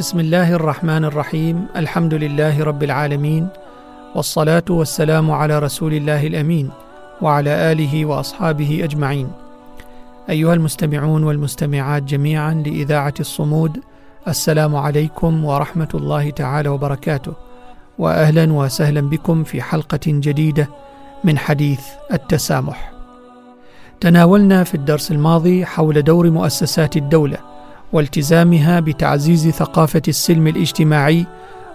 بسم الله الرحمن الرحيم الحمد لله رب العالمين والصلاه والسلام على رسول الله الامين وعلى اله واصحابه اجمعين ايها المستمعون والمستمعات جميعا لاذاعه الصمود السلام عليكم ورحمه الله تعالى وبركاته واهلا وسهلا بكم في حلقه جديده من حديث التسامح تناولنا في الدرس الماضي حول دور مؤسسات الدولة والتزامها بتعزيز ثقافة السلم الاجتماعي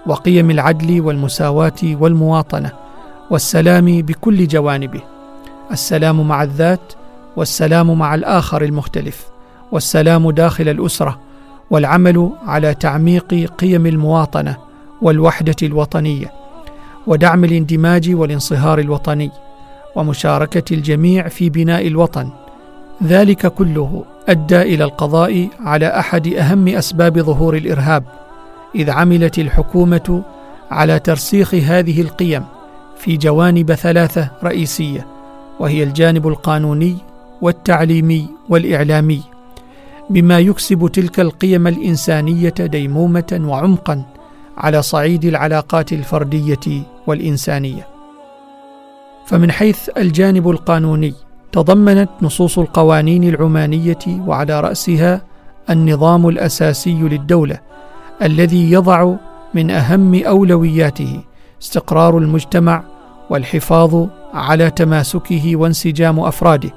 وقيم العدل والمساواة والمواطنة والسلام بكل جوانبه. السلام مع الذات والسلام مع الآخر المختلف والسلام داخل الأسرة والعمل على تعميق قيم المواطنة والوحدة الوطنية ودعم الاندماج والانصهار الوطني ومشاركة الجميع في بناء الوطن. ذلك كله أدى إلى القضاء على أحد أهم أسباب ظهور الإرهاب إذ عملت الحكومة على ترسيخ هذه القيم في جوانب ثلاثة رئيسية وهي الجانب القانوني والتعليمي والإعلامي بما يكسب تلك القيم الإنسانية ديمومة وعمقا على صعيد العلاقات الفردية والإنسانية. فمن حيث الجانب القانوني تضمنت نصوص القوانين العمانية وعلى رأسها النظام الأساسي للدولة الذي يضع من أهم أولوياته استقرار المجتمع والحفاظ على تماسكه وانسجام أفراده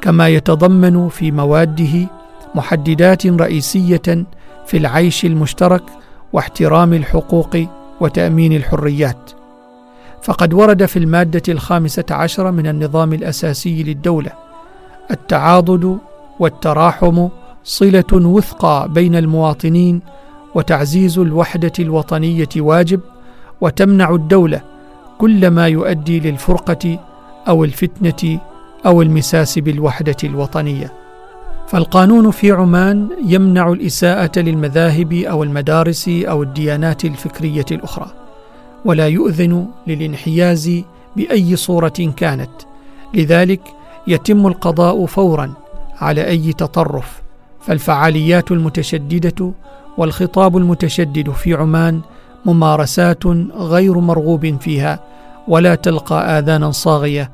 كما يتضمن في مواده محددات رئيسية في العيش المشترك واحترام الحقوق وتأمين الحريات. فقد ورد في المادة الخامسة عشر من النظام الأساسي للدولة التعاضد والتراحم صلة وثقى بين المواطنين وتعزيز الوحدة الوطنية واجب وتمنع الدولة كل ما يؤدي للفرقة أو الفتنة أو المساس بالوحدة الوطنية. فالقانون في عمان يمنع الإساءة للمذاهب أو المدارس أو الديانات الفكرية الأخرى. ولا يؤذن للانحياز بأي صورة كانت. لذلك يتم القضاء فورا على أي تطرف. فالفعاليات المتشددة والخطاب المتشدد في عمان ممارسات غير مرغوب فيها ولا تلقى اذانا صاغية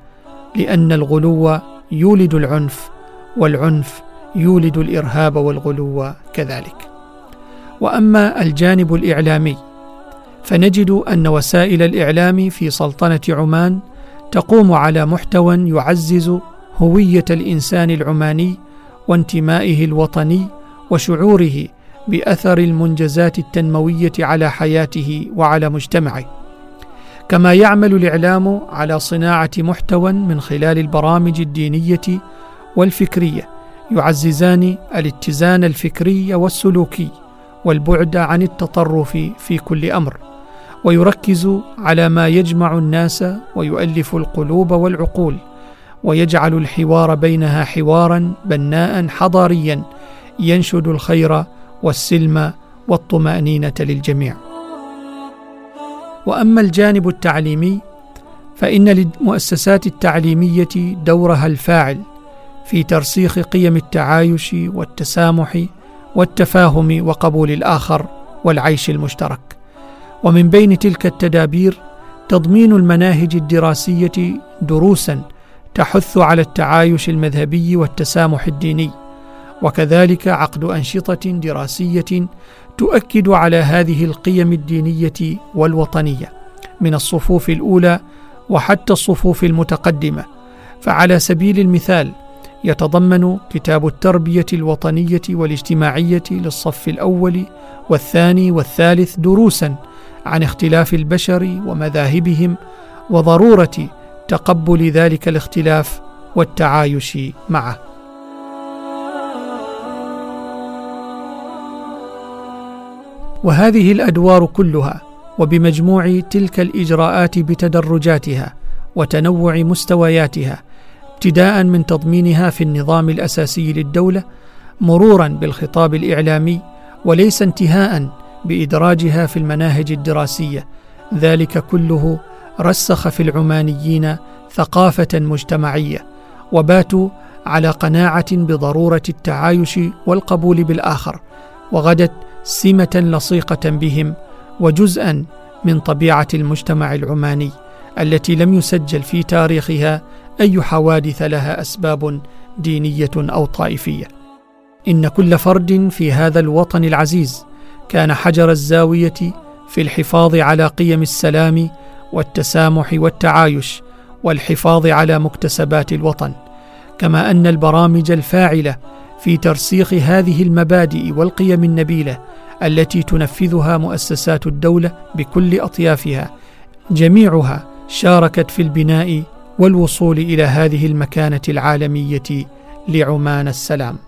لأن الغلو يولد العنف والعنف يولد الإرهاب والغلو كذلك. وأما الجانب الإعلامي فنجد أن وسائل الإعلام في سلطنة عمان تقوم على محتوى يعزز هوية الإنسان العماني وانتمائه الوطني وشعوره بأثر المنجزات التنموية على حياته وعلى مجتمعه. كما يعمل الإعلام على صناعة محتوى من خلال البرامج الدينية والفكرية يعززان الاتزان الفكري والسلوكي والبعد عن التطرف في كل أمر. ويركز على ما يجمع الناس ويؤلف القلوب والعقول ويجعل الحوار بينها حوارا بناء حضاريا ينشد الخير والسلم والطمأنينة للجميع. وأما الجانب التعليمي فإن للمؤسسات التعليمية دورها الفاعل في ترسيخ قيم التعايش والتسامح والتفاهم وقبول الآخر والعيش المشترك. ومن بين تلك التدابير تضمين المناهج الدراسية دروسا تحث على التعايش المذهبي والتسامح الديني. وكذلك عقد أنشطة دراسية تؤكد على هذه القيم الدينية والوطنية من الصفوف الأولى وحتى الصفوف المتقدمة. فعلى سبيل المثال يتضمن كتاب التربية الوطنية والاجتماعية للصف الأول والثاني والثالث دروسا عن اختلاف البشر ومذاهبهم وضرورة تقبل ذلك الاختلاف والتعايش معه. وهذه الأدوار كلها وبمجموع تلك الإجراءات بتدرجاتها وتنوع مستوياتها ابتداء من تضمينها في النظام الأساسي للدولة مرورا بالخطاب الإعلامي وليس انتهاء بإدراجها في المناهج الدراسية ذلك كله رسخ في العمانيين ثقافة مجتمعية وباتوا على قناعة بضرورة التعايش والقبول بالآخر وغدت سمة لصيقة بهم وجزءا من طبيعة المجتمع العماني التي لم يسجل في تاريخها أي حوادث لها أسباب دينية أو طائفية. إن كل فرد في هذا الوطن العزيز كان حجر الزاوية في الحفاظ على قيم السلام والتسامح والتعايش والحفاظ على مكتسبات الوطن كما أن البرامج الفاعلة في ترسيخ هذه المبادئ والقيم النبيلة التي تنفذها مؤسسات الدولة بكل أطيافها جميعها شاركت في البناء والوصول إلى هذه المكانة العالمية لعمان السلام.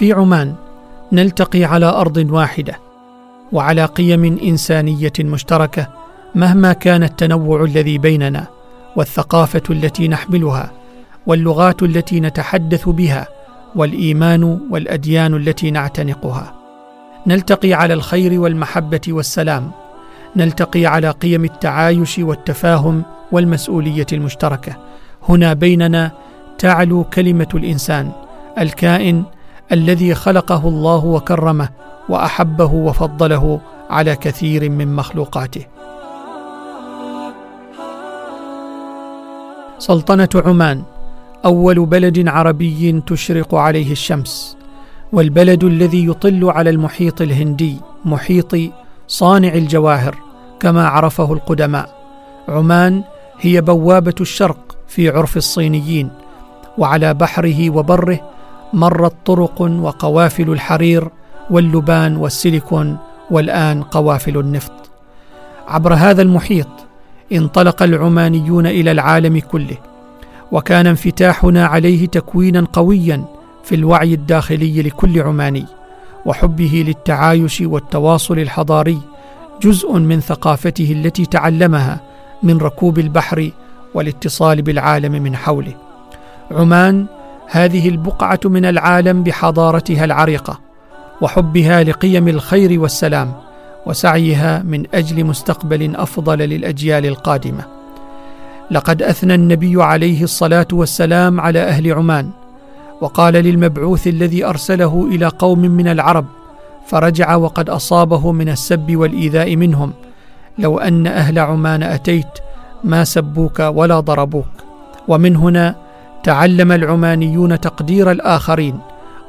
في عمان نلتقي على أرض واحدة وعلى قيم إنسانية مشتركة مهما كان التنوع الذي بيننا والثقافة التي نحملها واللغات التي نتحدث بها والإيمان والأديان التي نعتنقها. نلتقي على الخير والمحبة والسلام. نلتقي على قيم التعايش والتفاهم والمسؤولية المشتركة. هنا بيننا تعلو كلمة الإنسان الكائن الذي خلقه الله وكرمه وأحبه وفضله على كثير من مخلوقاته. سلطنة عمان أول بلد عربي تشرق عليه الشمس والبلد الذي يطل على المحيط الهندي محيط صانع الجواهر كما عرفه القدماء. عمان هي بوابة الشرق في عرف الصينيين وعلى بحره وبره مرت طرق وقوافل الحرير واللبان والسيليكون والآن قوافل النفط. عبر هذا المحيط انطلق العمانيون إلى العالم كله وكان انفتاحنا عليه تكوينا قويا في الوعي الداخلي لكل عماني وحبه للتعايش والتواصل الحضاري جزء من ثقافته التي تعلمها من ركوب البحر والاتصال بالعالم من حوله. عمان هذه البقعة من العالم بحضارتها العريقة وحبها لقيم الخير والسلام وسعيها من أجل مستقبل أفضل للأجيال القادمة. لقد أثنى النبي عليه الصلاة والسلام على أهل عمان وقال للمبعوث الذي أرسله إلى قوم من العرب فرجع وقد أصابه من السب والإيذاء منهم لو أن أهل عمان أتيت ما سبوك ولا ضربوك. ومن هنا تعلم العمانيون تقدير الآخرين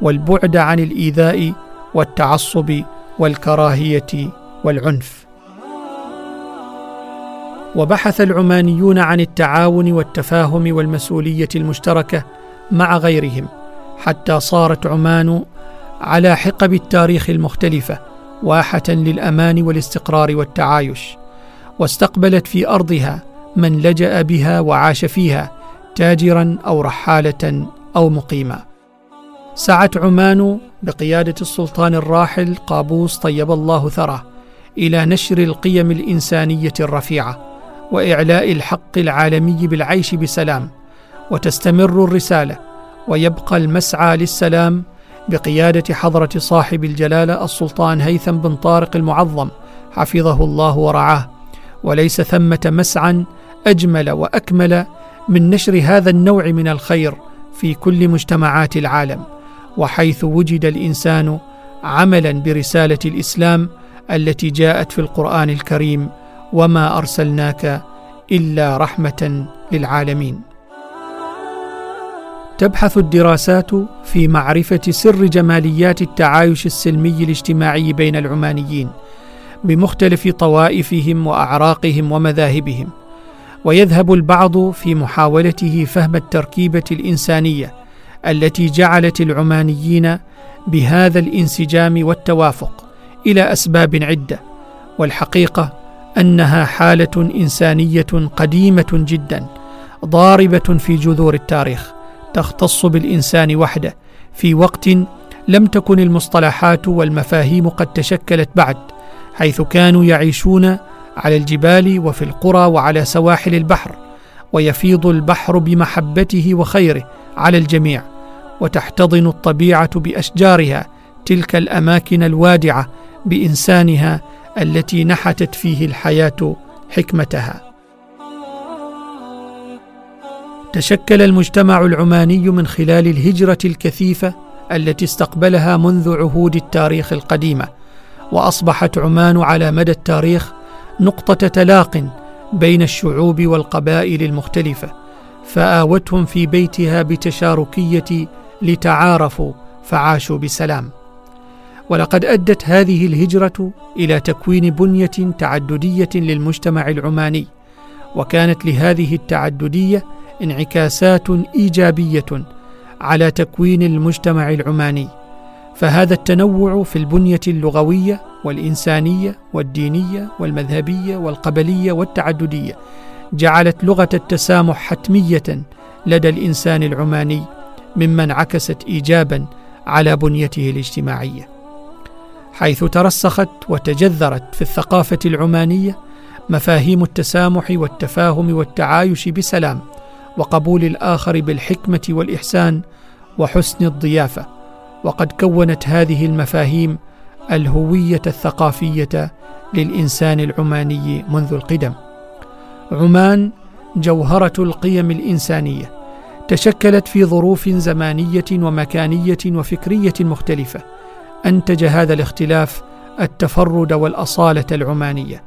والبعد عن الإيذاء والتعصب والكراهية والعنف. وبحث العمانيون عن التعاون والتفاهم والمسؤولية المشتركة مع غيرهم حتى صارت عمان على حقب التاريخ المختلفة واحة للأمان والاستقرار والتعايش واستقبلت في أرضها من لجأ بها وعاش فيها تاجرا أو رحالة أو مقيما سعت عمان بقيادة السلطان الراحل قابوس طيب الله ثراه إلى نشر القيم الإنسانية الرفيعة وإعلاء الحق العالمي بالعيش بسلام وتستمر الرسالة ويبقى المسعى للسلام بقيادة حضرة صاحب الجلاله السلطان هيثم بن طارق المعظم حفظه الله ورعاه. وليس ثمة مسعى أجمل وأكمل من نشر هذا النوع من الخير في كل مجتمعات العالم وحيث وجد الإنسان عملا برسالة الإسلام التي جاءت في القرآن الكريم وما أرسلناك إلا رحمة للعالمين تبحث الدراسات في معرفة سر جماليات التعايش السلمي الاجتماعي بين العمانيين بمختلف طوائفهم وأعراقهم ومذاهبهم. ويذهب البعض في محاولته فهم التركيبة الإنسانية التي جعلت العمانيين بهذا الانسجام والتوافق إلى أسباب عدة والحقيقة أنها حالة إنسانية قديمة جدا ضاربة في جذور التاريخ تختص بالإنسان وحده في وقت لم تكن المصطلحات والمفاهيم قد تشكلت بعد حيث كانوا يعيشون على الجبال وفي القرى وعلى سواحل البحر ويفيض البحر بمحبته وخيره على الجميع وتحتضن الطبيعة بأشجارها تلك الأماكن الوادعة بإنسانها التي نحتت فيه الحياة حكمتها. تشكل المجتمع العماني من خلال الهجرة الكثيفة التي استقبلها منذ عهود التاريخ القديمة وأصبحت عمان على مدى التاريخ نقطة تلاق بين الشعوب والقبائل المختلفة فآوتهم في بيتها بتشاركية لتعارفوا فعاشوا بسلام. ولقد أدت هذه الهجرة إلى تكوين بنية تعددية للمجتمع العماني وكانت لهذه التعددية انعكاسات إيجابية على تكوين المجتمع العماني. فهذا التنوع في البنية اللغوية والإنسانية والدينية والمذهبية والقبلية والتعددية جعلت لغة التسامح حتمية لدى الإنسان العماني مما انعكست ايجابا على بنيته الاجتماعية. حيث ترسخت وتجذرت في الثقافة العمانية مفاهيم التسامح والتفاهم والتعايش بسلام وقبول الآخر بالحكمة والإحسان وحسن الضيافة وقد كونت هذه المفاهيم الهوية الثقافية للإنسان العماني منذ القدم. عمان جوهرة القيم الإنسانية تشكلت في ظروف زمانية ومكانية وفكرية مختلفة أنتج هذا الاختلاف التفرد والأصالة العمانية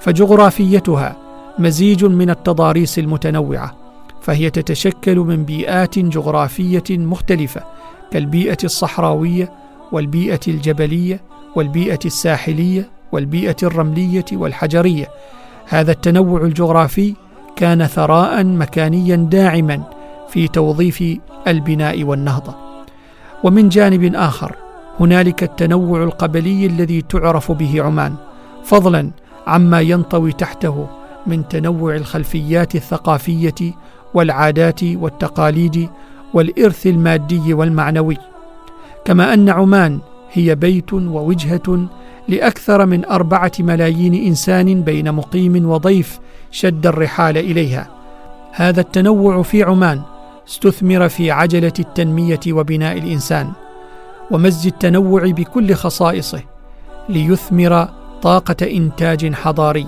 فجغرافيتها مزيج من التضاريس المتنوعة فهي تتشكل من بيئات جغرافية مختلفة كالبيئة الصحراوية والبيئة الجبلية والبيئة الساحلية والبيئة الرملية والحجرية. هذا التنوع الجغرافي كان ثراء مكانيا داعما في توظيف البناء والنهضة. ومن جانب آخر هنالك التنوع القبلي الذي تعرف به عمان فضلا عما ينطوي تحته من تنوع الخلفيات الثقافية والعادات والتقاليد والإرث المادي والمعنوي. كما أن عمان هي بيت ووجهة لأكثر من أربعة ملايين إنسان بين مقيم وضيف شد الرحال إليها. هذا التنوع في عمان استثمر في عجلة التنمية وبناء الإنسان ومزج التنوع بكل خصائصه ليثمر طاقة إنتاج حضاري.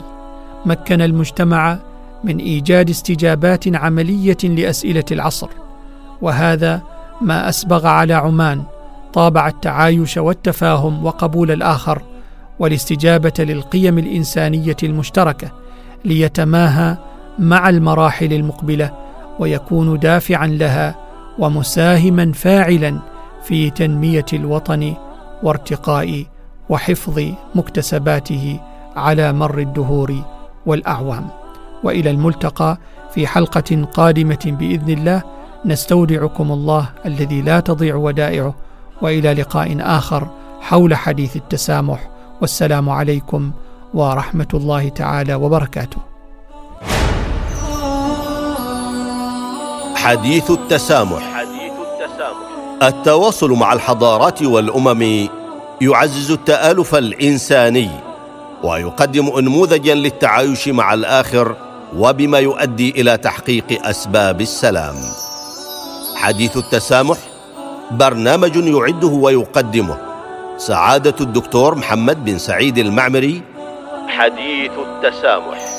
مكن المجتمع من إيجاد استجابات عملية لأسئلة العصر وهذا ما أسبغ على عمان طابع التعايش والتفاهم وقبول الآخر والاستجابة للقيم الإنسانية المشتركة ليتماهى مع المراحل المقبلة ويكون دافعا لها ومساهما فاعلا في تنمية الوطن وارتقاء وحفظ مكتسباته على مر الدهور والأعوام. وإلى الملتقى في حلقة قادمة بإذن الله نستودعكم الله الذي لا تضيع ودائعه. وإلى لقاء آخر حول حديث التسامح. والسلام عليكم ورحمة الله تعالى وبركاته. حديث التسامح. التواصل مع الحضارات والأمم يعزز التآلف الإنساني ويقدم انموذجا للتعايش مع الآخر وبما يؤدي إلى تحقيق أسباب السلام. حديث التسامح برنامج يعده ويقدمه. سعادة الدكتور محمد بن سعيد المعمري. حديث التسامح.